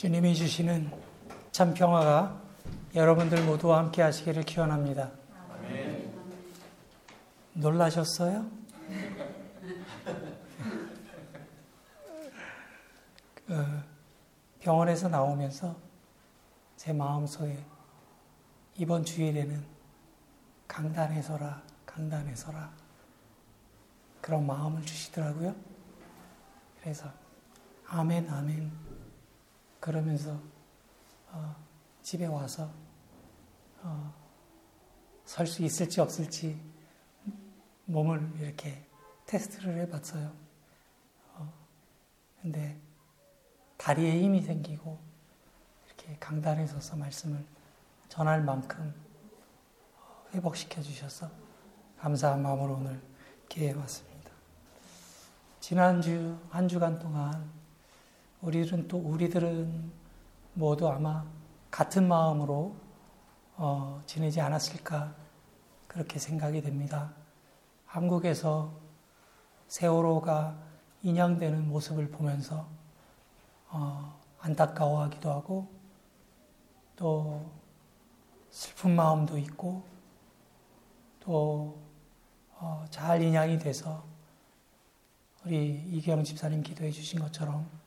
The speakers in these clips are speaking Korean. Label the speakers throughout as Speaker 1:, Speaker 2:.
Speaker 1: 주님이 주시는 참 평화가 여러분들 모두와 함께 하시기를 기원합니다. 아멘. 놀라셨어요? 그 병원에서 나오면서 제 마음속에 이번 주일에는 강단에서라, 강단에서라 그런 마음을 주시더라고요. 그래서 아멘, 아멘 그러면서 어, 집에 와서 어, 설 수 있을지 없을지 몸을 이렇게 테스트를 해봤어요. 어, 근데 다리에 힘이 생기고 이렇게 강단에 서서 말씀을 전할 만큼 회복시켜 주셔서 감사한 마음으로 오늘 기회해 왔습니다. 지난주 한 주간 동안 우리들은 또 우리들은 모두 아마 같은 마음으로 어, 지내지 않았을까 그렇게 생각이 됩니다. 한국에서 세월호가 인양되는 모습을 보면서 어, 안타까워하기도 하고 또 슬픈 마음도 있고 또잘 어, 인양이 돼서 우리 이경 집사님 기도해 주신 것처럼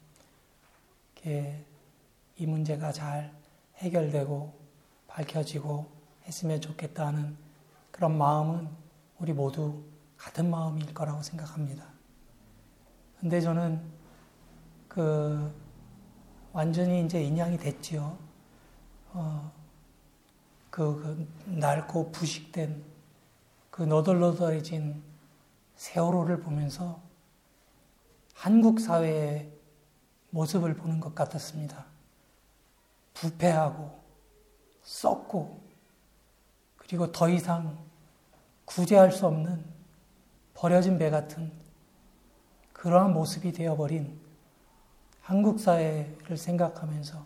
Speaker 1: 이 문제가 잘 해결되고 밝혀지고 했으면 좋겠다는 그런 마음은 우리 모두 같은 마음일 거라고 생각합니다. 근데 저는 그 완전히 이제 인양이 됐지요. 어, 그, 그 낡고 부식된 그 너덜너덜해진 세월호를 보면서 한국 사회의 모습을 보는 것 같았습니다. 부패하고 썩고 그리고 더 이상 구제할 수 없는 버려진 배 같은 그러한 모습이 되어버린 한국 사회를 생각하면서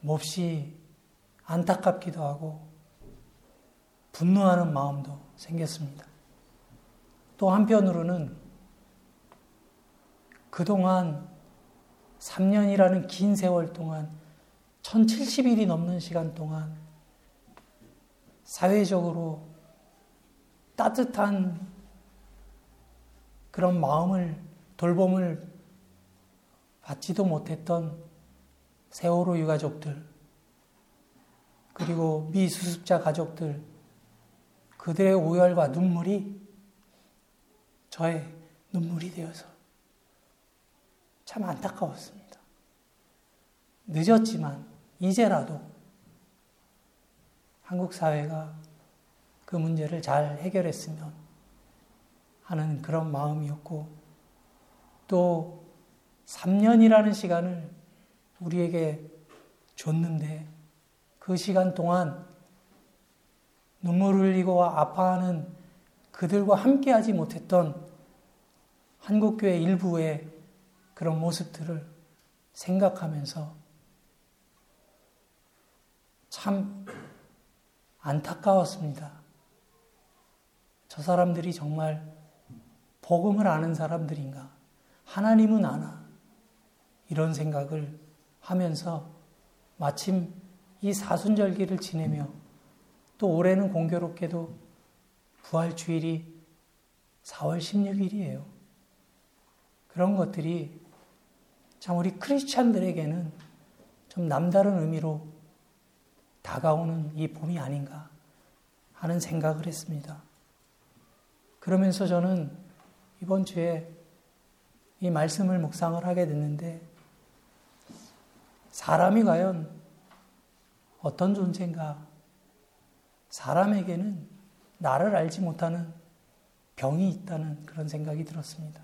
Speaker 1: 몹시 안타깝기도 하고 분노하는 마음도 생겼습니다. 또 한편으로는 그동안 3년이라는 긴 세월 동안 1070일이 넘는 시간 동안 사회적으로 따뜻한 그런 마음을, 돌봄을 받지도 못했던 세월호 유가족들, 그리고 미수습자 가족들, 그들의 오열과 눈물이 저의 눈물이 되어서 참 안타까웠습니다. 늦었지만 이제라도 한국 사회가 그 문제를 잘 해결했으면 하는 그런 마음이었고 또 3년이라는 시간을 우리에게 줬는데 그 시간 동안 눈물 흘리고 아파하는 그들과 함께하지 못했던 한국교회 일부의 그런 모습들을 생각하면서 참 안타까웠습니다. 저 사람들이 정말 복음을 아는 사람들인가? 하나님은 아나? 이런 생각을 하면서 마침 이 사순절기를 지내며 또 올해는 공교롭게도 부활 주일이 4월 16일이에요. 그런 것들이 참 우리 크리스찬들에게는 좀 남다른 의미로 다가오는 이 봄이 아닌가 하는 생각을 했습니다. 그러면서 저는 이번 주에 이 말씀을 묵상을 하게 됐는데 사람이 과연 어떤 존재인가? 사람에게는 나를 알지 못하는 병이 있다는 그런 생각이 들었습니다.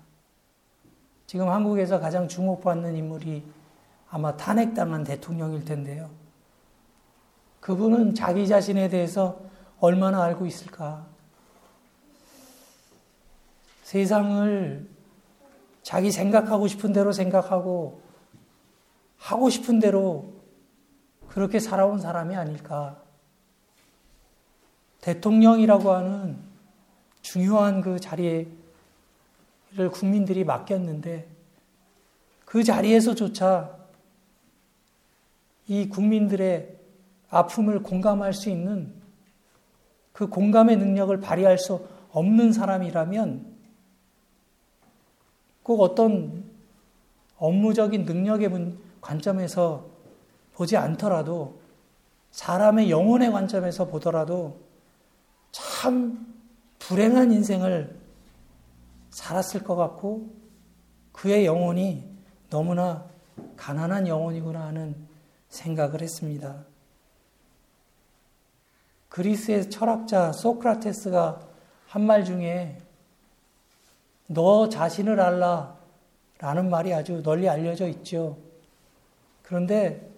Speaker 1: 지금 한국에서 가장 주목받는 인물이 아마 탄핵당한 대통령일 텐데요. 그분은 자기 자신에 대해서 얼마나 알고 있을까? 세상을 자기 생각하고 싶은 대로 생각하고 하고 싶은 대로 그렇게 살아온 사람이 아닐까. 대통령이라고 하는 중요한 그 자리를 국민들이 맡겼는데 그 자리에서조차 이 국민들의 아픔을 공감할 수 있는 그 공감의 능력을 발휘할 수 없는 사람이라면 꼭 어떤 업무적인 능력의 관점에서 보지 않더라도 사람의 영혼의 관점에서 보더라도 참 불행한 인생을 살았을 것 같고 그의 영혼이 너무나 가난한 영혼이구나 하는 생각을 했습니다. 그리스의 철학자 소크라테스가 한 말 중에 너 자신을 알라 라는 말이 아주 널리 알려져 있죠. 그런데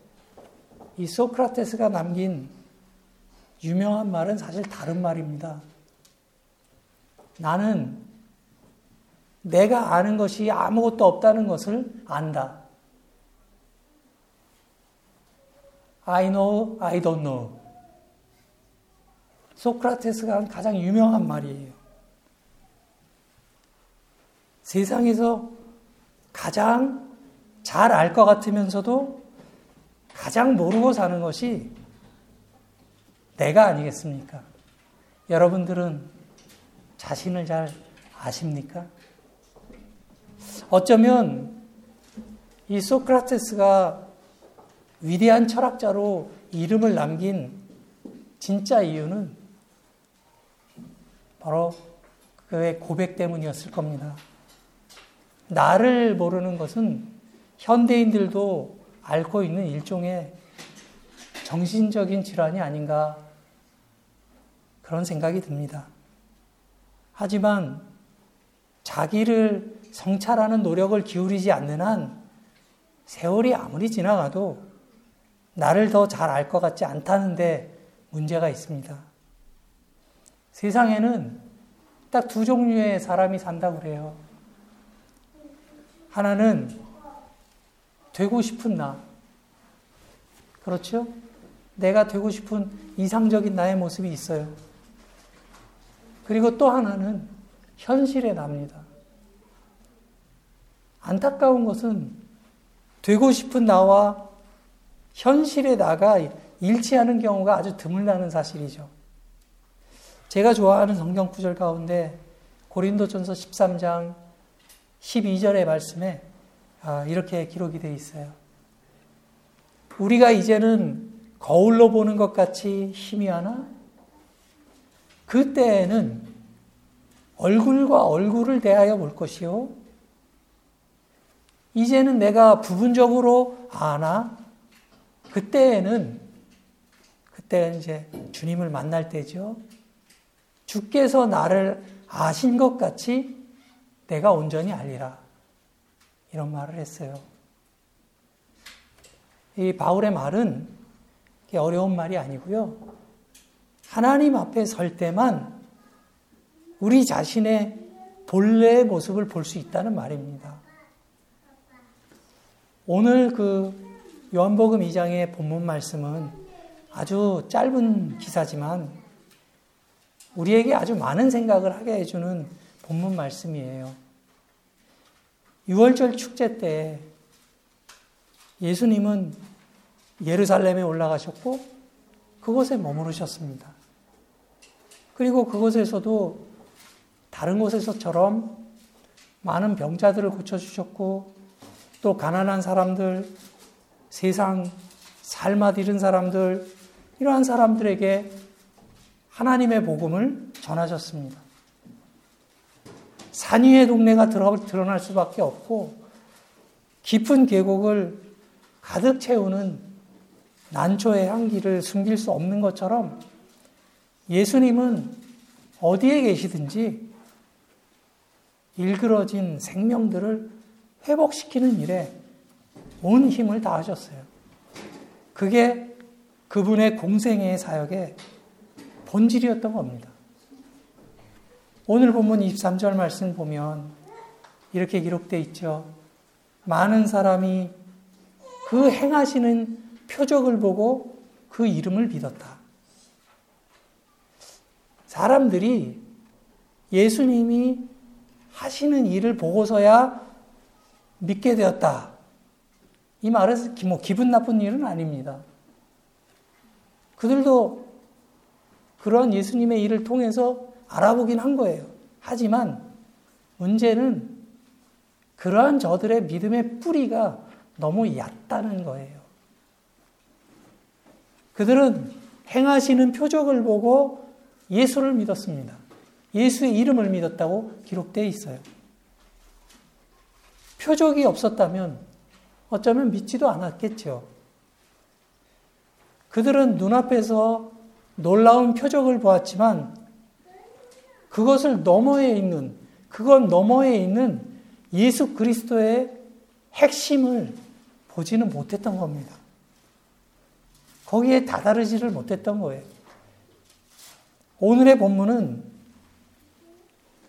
Speaker 1: 이 소크라테스가 남긴 유명한 말은 사실 다른 말입니다. 나는 내가 아는 것이 아무것도 없다는 것을 안다. I know, I don't know. 소크라테스가 한 가장 유명한 말이에요. 세상에서 가장 잘 알 것 같으면서도 가장 모르고 사는 것이 내가 아니겠습니까? 여러분들은 자신을 잘 아십니까? 어쩌면 이 소크라테스가 위대한 철학자로 이름을 남긴 진짜 이유는 바로 그의 고백 때문이었을 겁니다. 나를 모르는 것은 현대인들도 앓고 있는 일종의 정신적인 질환이 아닌가 그런 생각이 듭니다. 하지만 자기를 성찰하는 노력을 기울이지 않는 한 세월이 아무리 지나가도 나를 더 잘 알 것 같지 않다는데 문제가 있습니다. 세상에는 딱 두 종류의 사람이 산다고 그래요. 하나는 되고 싶은 나. 그렇죠? 내가 되고 싶은 이상적인 나의 모습이 있어요. 그리고 또 하나는 현실의 나입니다. 안타까운 것은 되고 싶은 나와 현실의 나가 일치하는 경우가 아주 드물다는 사실이죠. 제가 좋아하는 성경 구절 가운데 고린도전서 13장 12절의 말씀에 아, 이렇게 기록이 되어 있어요. 우리가 이제는 거울로 보는 것 같이 희미하나 그때에는 얼굴과 얼굴을 대하여 볼 것이요. 이제는 내가 부분적으로 아나 그때에는 그때는 이제 주님을 만날 때죠. 주께서 나를 아신 것 같이 내가 온전히 알리라. 이런 말을 했어요. 이 바울의 말은 어려운 말이 아니고요. 하나님 앞에 설 때만 우리 자신의 본래의 모습을 볼 수 있다는 말입니다. 오늘 그 요한복음 2장의 본문 말씀은 아주 짧은 기사지만 우리에게 아주 많은 생각을 하게 해주는 본문 말씀이에요. 6월절 축제 때 예수님은 예루살렘에 올라가셨고 그곳에 머무르셨습니다. 그리고 그곳에서도 다른 곳에서처럼 많은 병자들을 고쳐주셨고 또 가난한 사람들, 세상 살맛 잃은 사람들, 이러한 사람들에게 하나님의 복음을 전하셨습니다. 산 위의 동네가 드러날 수밖에 없고 깊은 계곡을 가득 채우는 난초의 향기를 숨길 수 없는 것처럼 예수님은 어디에 계시든지 일그러진 생명들을 회복시키는 일에 온 힘을 다하셨어요. 그게 그분의 공생의 사역의 본질이었던 겁니다. 오늘 본문 23절 말씀 보면 이렇게 기록되어 있죠. 많은 사람이 그 행하시는 표적을 보고 그 이름을 믿었다. 사람들이 예수님이 하시는 일을 보고서야 믿게 되었다. 이 말은 뭐 기분 나쁜 일은 아닙니다. 그들도 그런 예수님의 일을 통해서 알아보긴 한 거예요. 하지만 문제는 그러한 저들의 믿음의 뿌리가 너무 얕다는 거예요. 그들은 행하시는 표적을 보고 예수를 믿었습니다. 예수의 이름을 믿었다고 기록되어 있어요. 표적이 없었다면 어쩌면 믿지도 않았겠죠. 그들은 눈앞에서 놀라운 표적을 보았지만 그것을 너머에 있는, 그건 너머에 있는 예수 그리스도의 핵심을 보지는 못했던 겁니다. 거기에 다다르지를 못했던 거예요. 오늘의 본문은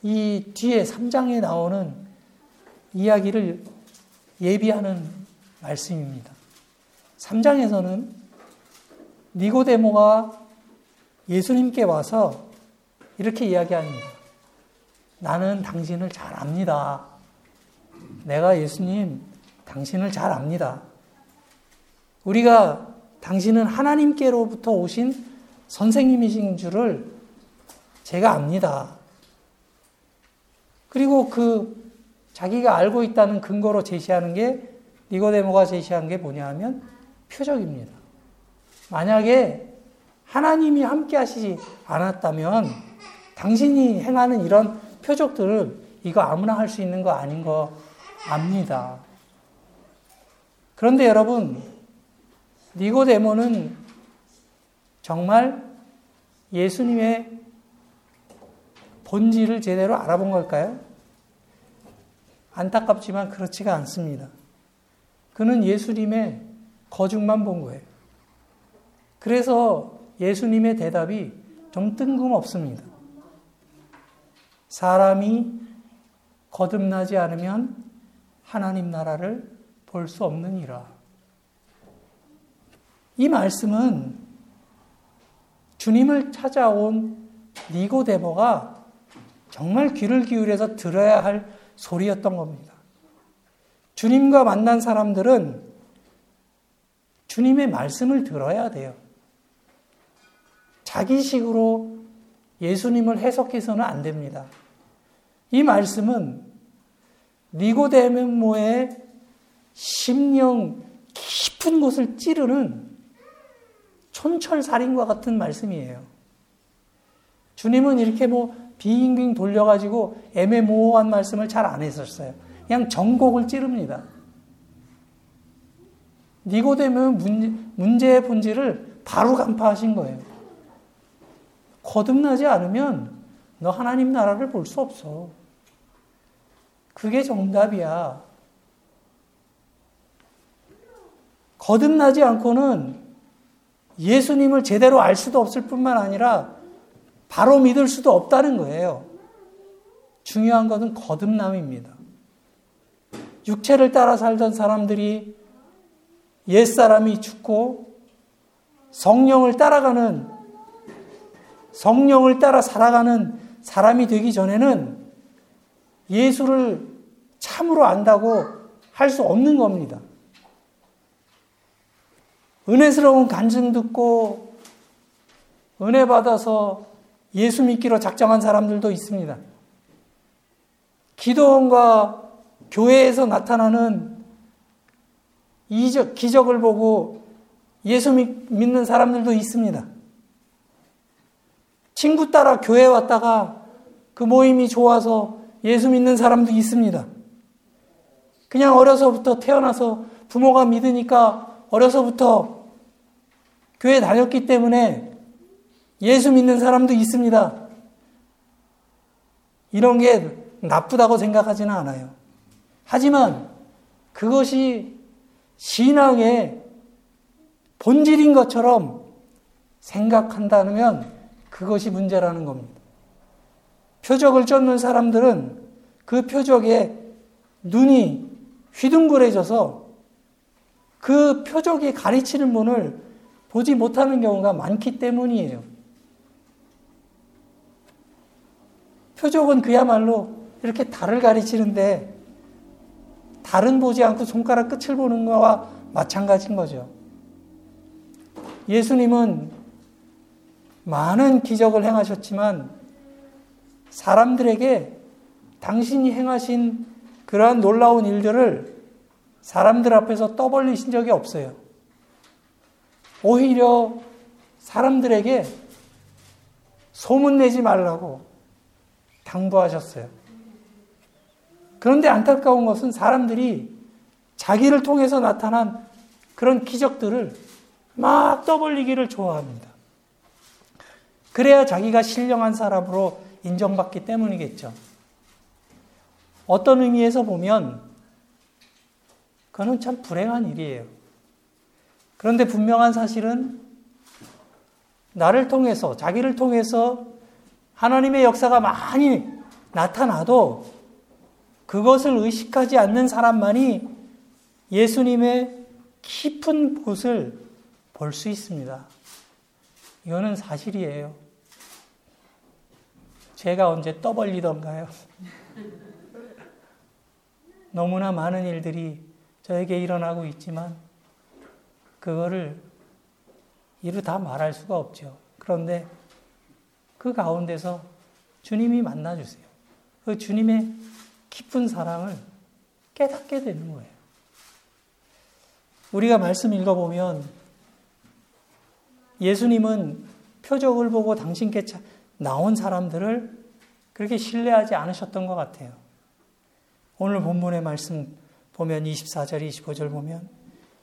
Speaker 1: 이 뒤에 3장에 나오는 이야기를 예비하는 말씀입니다. 3장에서는 니고데모가 예수님께 와서 이렇게 이야기합니다. 나는 당신을 잘 압니다. 내가 예수님, 당신을 잘 압니다. 우리가 당신은 하나님께로부터 오신 선생님이신 줄을 제가 압니다. 그리고 그 자기가 알고 있다는 근거로 제시하는 게 니고데모가 제시한 게 뭐냐 하면 표적입니다. 만약에 하나님이 함께 하시지 않았다면 당신이 행하는 이런 표적들을 이거 아무나 할 수 있는 거 아닌 거 압니다. 그런데 여러분, 니고데모는 정말 예수님의 본질을 제대로 알아본 걸까요? 안타깝지만 그렇지가 않습니다. 그는 예수님의 거중만 본 거예요. 그래서 예수님의 대답이 좀 뜬금없습니다. 사람이 거듭나지 않으면 하나님 나라를 볼 수 없느니라. 이 말씀은 주님을 찾아온 니고데모가 정말 귀를 기울여서 들어야 할 소리였던 겁니다. 주님과 만난 사람들은 주님의 말씀을 들어야 돼요. 자기식으로 예수님을 해석해서는 안 됩니다. 이 말씀은 니고데모의 심령 깊은 곳을 찌르는 촌철살인과 같은 말씀이에요. 주님은 이렇게 뭐 빙빙 돌려가지고 애매모호한 말씀을 잘 안 했었어요. 그냥 정곡을 찌릅니다. 니고데모는 문제의 본질을 바로 간파하신 거예요. 거듭나지 않으면 너 하나님 나라를 볼 수 없어. 그게 정답이야. 거듭나지 않고는 예수님을 제대로 알 수도 없을 뿐만 아니라 바로 믿을 수도 없다는 거예요. 중요한 것은 거듭남입니다. 육체를 따라 살던 사람들이 옛사람이 죽고 성령을 따라가는 성령을 따라 살아가는 사람이 되기 전에는 예수를 참으로 안다고 할 수 없는 겁니다. 은혜스러운 간증 듣고 은혜 받아서 예수 믿기로 작정한 사람들도 있습니다. 기도원과 교회에서 나타나는 기적을 보고 예수 믿는 사람들도 있습니다. 친구 따라 교회 왔다가 그 모임이 좋아서 예수 믿는 사람도 있습니다. 그냥 어려서부터 태어나서 부모가 믿으니까 어려서부터 교회 다녔기 때문에 예수 믿는 사람도 있습니다. 이런 게 나쁘다고 생각하지는 않아요. 하지만 그것이 신앙의 본질인 것처럼 생각한다면 그것이 문제라는 겁니다. 표적을 쫓는 사람들은 그 표적에 눈이 휘둥그레져서 그 표적이 가르치는 분을 보지 못하는 경우가 많기 때문이에요. 표적은 그야말로 이렇게 달을 가르치는데 달은 보지 않고 손가락 끝을 보는 거와 마찬가지인 거죠. 예수님은 많은 기적을 행하셨지만 사람들에게 당신이 행하신 그러한 놀라운 일들을 사람들 앞에서 떠벌리신 적이 없어요. 오히려 사람들에게 소문내지 말라고 당부하셨어요. 그런데 안타까운 것은 사람들이 자기를 통해서 나타난 그런 기적들을 막 떠벌리기를 좋아합니다. 그래야 자기가 신령한 사람으로 인정받기 때문이겠죠. 어떤 의미에서 보면 그거는 참 불행한 일이에요. 그런데 분명한 사실은 나를 통해서, 자기를 통해서 하나님의 역사가 많이 나타나도 그것을 의식하지 않는 사람만이 예수님의 깊은 곳을 볼 수 있습니다. 이거는 사실이에요. 제가 언제 떠벌리던가요? 너무나 많은 일들이 저에게 일어나고 있지만 그거를 이루 다 말할 수가 없죠. 그런데 그 가운데서 주님이 만나주세요. 그 주님의 깊은 사랑을 깨닫게 되는 거예요. 우리가 말씀 읽어보면 예수님은 표적을 보고 당신께 나온 사람들을 그렇게 신뢰하지 않으셨던 것 같아요. 오늘 본문의 말씀 보면 24절, 25절 보면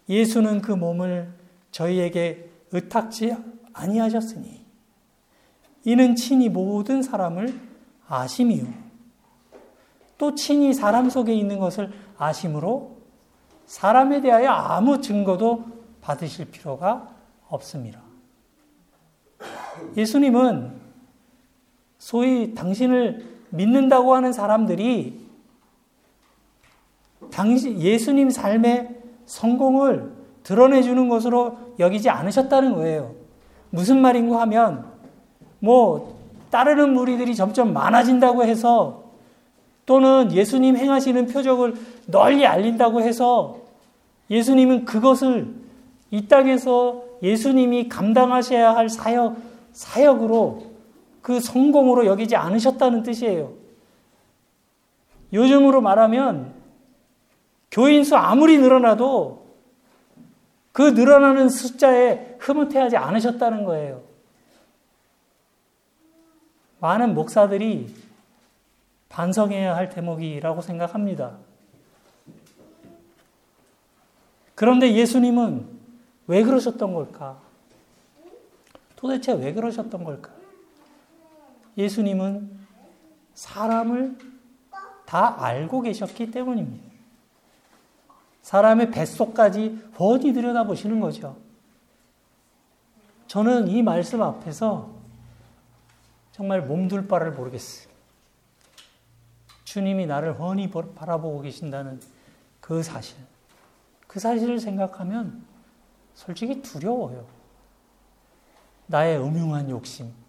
Speaker 1: 예수는 그 몸을 저희에게 의탁지 아니하셨으니 이는 친히 모든 사람을 아심이요 또 친히 사람 속에 있는 것을 아심으로 사람에 대하여 아무 증거도 받으실 필요가 없습니다. 예수님은 소위 당신을 믿는다고 하는 사람들이 당신 예수님 삶의 성공을 드러내 주는 것으로 여기지 않으셨다는 거예요. 무슨 말인가 하면 뭐 따르는 무리들이 점점 많아진다고 해서 또는 예수님 행하시는 표적을 널리 알린다고 해서 예수님은 그것을 이 땅에서 예수님이 감당하셔야 할 사역, 사역으로 그 성공으로 여기지 않으셨다는 뜻이에요. 요즘으로 말하면 교인 수 아무리 늘어나도 그 늘어나는 숫자에 흐뭇해하지 않으셨다는 거예요. 많은 목사들이 반성해야 할 대목이라고 생각합니다. 그런데 예수님은 왜 그러셨던 걸까? 도대체 왜 그러셨던 걸까? 예수님은 사람을 다 알고 계셨기 때문입니다. 사람의 뱃속까지 훤히 들여다보시는 거죠. 저는 이 말씀 앞에서 정말 몸둘 바를 모르겠어요. 주님이 나를 훤히 바라보고 계신다는 그 사실. 그 사실을 생각하면 솔직히 두려워요. 나의 음흉한 욕심, 응?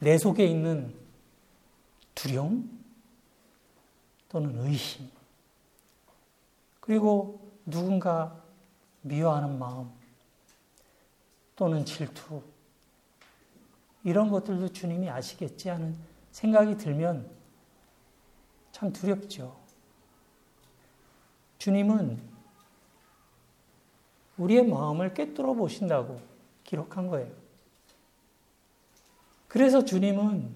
Speaker 1: 내 속에 있는 두려움 또는 의심, 그리고 누군가 미워하는 마음 또는 질투 이런 것들도 주님이 아시겠지 하는 생각이 들면 참 두렵죠. 주님은 우리의 마음을 꿰뚫어 보신다고 기록한 거예요. 그래서 주님은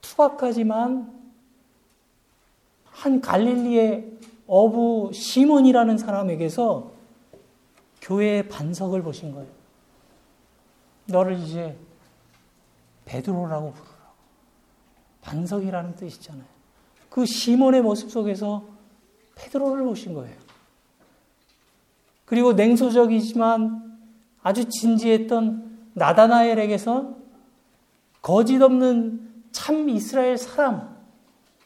Speaker 1: 투박하지만 한 갈릴리의 어부 시몬이라는 사람에게서 교회의 반석을 보신 거예요. 너를 이제 베드로라고 부르라고. 반석이라는 뜻이잖아요. 그 시몬의 모습 속에서 베드로를 보신 거예요. 그리고 냉소적이지만 아주 진지했던 나다나엘에게서 거짓 없는 참 이스라엘 사람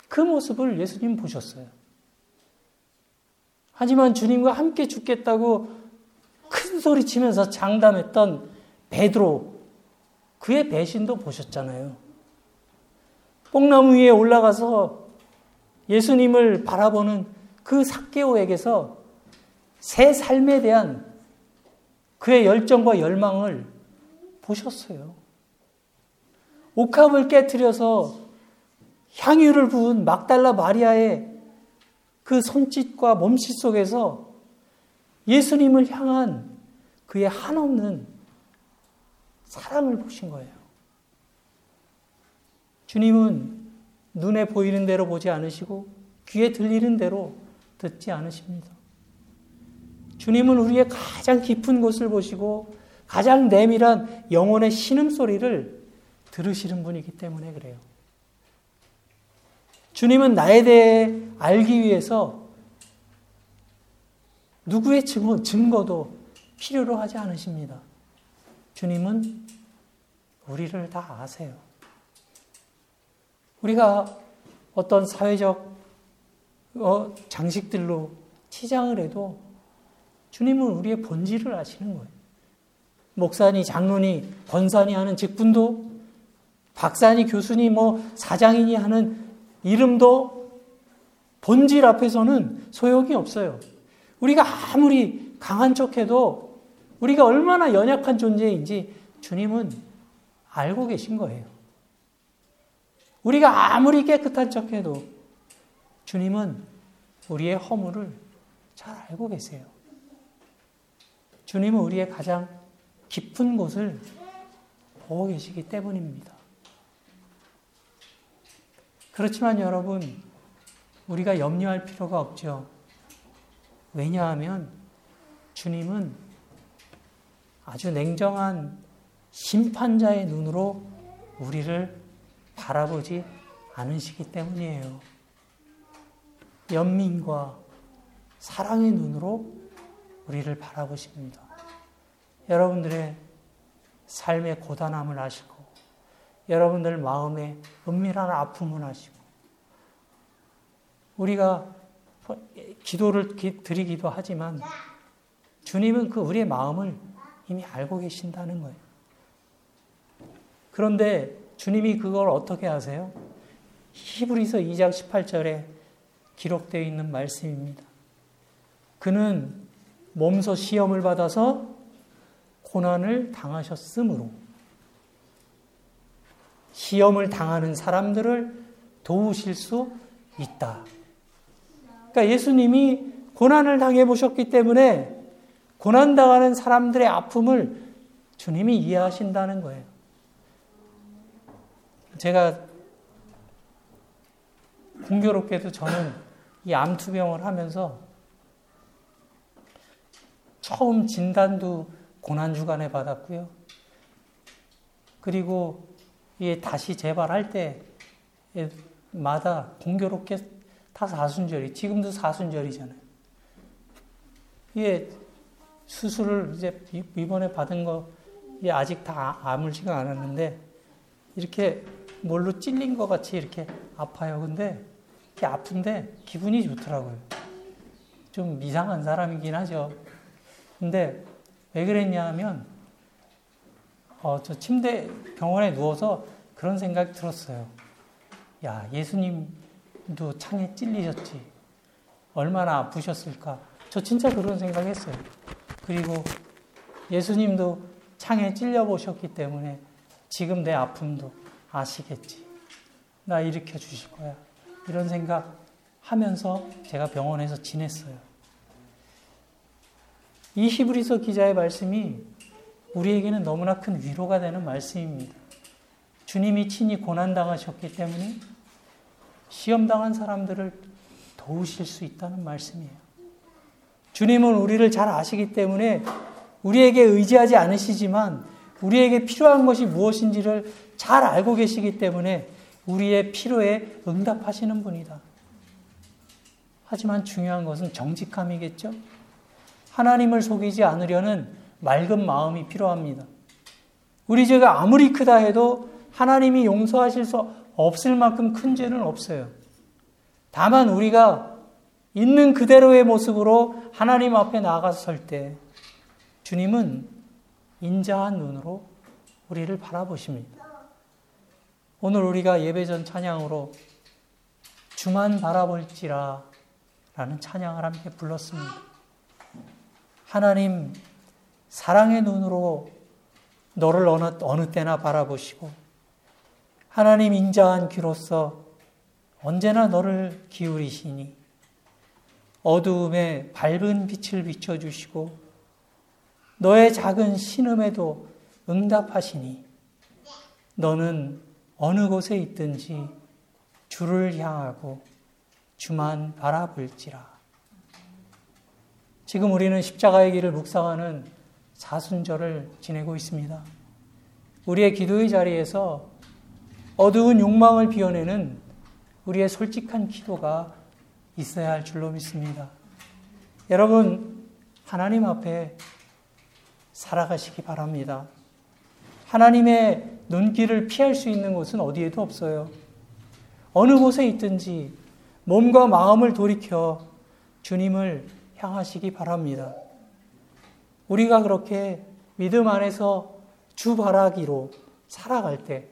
Speaker 1: 그 모습을 예수님 보셨어요. 하지만 주님과 함께 죽겠다고 큰 소리 치면서 장담했던 베드로 그의 배신도 보셨잖아요. 뽕나무 위에 올라가서 예수님을 바라보는 그 삭개오에게서 새 삶에 대한 그의 열정과 열망을 보셨어요. 옥합을 깨뜨려서 향유를 부은 막달라 마리아의 그 손짓과 몸짓 속에서 예수님을 향한 그의 한없는 사랑을 보신 거예요. 주님은 눈에 보이는 대로 보지 않으시고 귀에 들리는 대로 듣지 않으십니다. 주님은 우리의 가장 깊은 곳을 보시고 가장 내밀한 영혼의 신음소리를 들으시는 분이기 때문에 그래요. 주님은 나에 대해 알기 위해서 누구의 증거, 증거도 필요로 하지 않으십니다. 주님은 우리를 다 아세요. 우리가 어떤 사회적 어, 장식들로 치장을 해도 주님은 우리의 본질을 아시는 거예요. 목사니, 장로니, 권사니 하는 직분도 박사니, 교수니, 뭐 사장이니 하는 이름도 본질 앞에서는 소용이 없어요. 우리가 아무리 강한 척해도 우리가 얼마나 연약한 존재인지 주님은 알고 계신 거예요. 우리가 아무리 깨끗한 척해도 주님은 우리의 허물을 잘 알고 계세요. 주님은 우리의 가장 깊은 곳을 보고 계시기 때문입니다. 그렇지만 여러분, 우리가 염려할 필요가 없죠. 왜냐하면 주님은 아주 냉정한 심판자의 눈으로 우리를 바라보지 않으시기 때문이에요. 연민과 사랑의 눈으로 우리를 바라보십니다. 여러분들의 삶의 고단함을 아시고, 여러분들 마음의 은밀한 아픔을 아시고, 우리가 기도를 드리기도 하지만, 주님은 그 우리의 마음을 이미 알고 계신다는 거예요. 그런데 주님이 그걸 어떻게 하세요? 히브리서 2장 18절에 기록되어 있는 말씀입니다. 그는 몸소 시험을 받아서 고난을 당하셨으므로 시험을 당하는 사람들을 도우실 수 있다. 그러니까 예수님이 고난을 당해 보셨기 때문에 고난 당하는 사람들의 아픔을 주님이 이해하신다는 거예요. 제가 공교롭게도 저는 이 암투병을 하면서 처음 진단도 고난주간에 받았고요. 그리고 이 다시 재발할 때마다 공교롭게 다 사순절이, 지금도 사순절이잖아요. 이게 수술을 이제 이번에 받은 거, 아직 다 아물지가 않았는데, 이렇게 뭘로 찔린 것 같이 이렇게 아파요. 근데 이렇게 아픈데 기분이 좋더라고요. 좀 이상한 사람이긴 하죠. 근데 왜 그랬냐 하면, 어, 저 침대 병원에 누워서 그런 생각이 들었어요. 야, 예수님도 창에 찔리셨지. 얼마나 아프셨을까. 저 진짜 그런 생각 했어요. 그리고 예수님도 창에 찔려보셨기 때문에 지금 내 아픔도 아시겠지. 나 일으켜 주실 거야. 이런 생각 하면서 제가 병원에서 지냈어요. 이 히브리서 기자의 말씀이 우리에게는 너무나 큰 위로가 되는 말씀입니다. 주님이 친히 고난당하셨기 때문에 시험당한 사람들을 도우실 수 있다는 말씀이에요. 주님은 우리를 잘 아시기 때문에 우리에게 의지하지 않으시지만 우리에게 필요한 것이 무엇인지를 잘 알고 계시기 때문에 우리의 필요에 응답하시는 분이다. 하지만 중요한 것은 정직함이겠죠? 하나님을 속이지 않으려는 맑은 마음이 필요합니다. 우리 죄가 아무리 크다 해도 하나님이 용서하실 수 없을 만큼 큰 죄는 없어요. 다만 우리가 있는 그대로의 모습으로 하나님 앞에 나아가서 설 때 주님은 인자한 눈으로 우리를 바라보십니다. 오늘 우리가 예배전 찬양으로 주만 바라볼지라 라는 찬양을 함께 불렀습니다. 하나님, 사랑의 눈으로 너를 어느, 어느 때나 바라보시고, 하나님 인자한 귀로서 언제나 너를 기울이시니, 어두움에 밝은 빛을 비춰주시고, 너의 작은 신음에도 응답하시니, 너는 어느 곳에 있든지 주를 향하고 주만 바라볼지라. 지금 우리는 십자가의 길을 묵상하는 사순절을 지내고 있습니다. 우리의 기도의 자리에서 어두운 욕망을 비워내는 우리의 솔직한 기도가 있어야 할 줄로 믿습니다. 여러분, 하나님 앞에 살아가시기 바랍니다. 하나님의 눈길을 피할 수 있는 곳은 어디에도 없어요. 어느 곳에 있든지 몸과 마음을 돌이켜 주님을 향하시기 바랍니다. 우리가 그렇게 믿음 안에서 주 바라기로 살아갈 때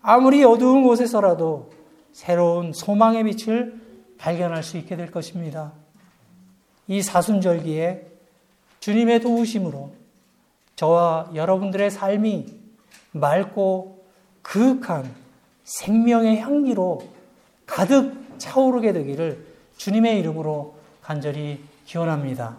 Speaker 1: 아무리 어두운 곳에서라도 새로운 소망의 빛을 발견할 수 있게 될 것입니다. 이 사순절기에 주님의 도우심으로 저와 여러분들의 삶이 맑고 그윽한 생명의 향기로 가득 차오르게 되기를 주님의 이름으로 간절히 기원합니다.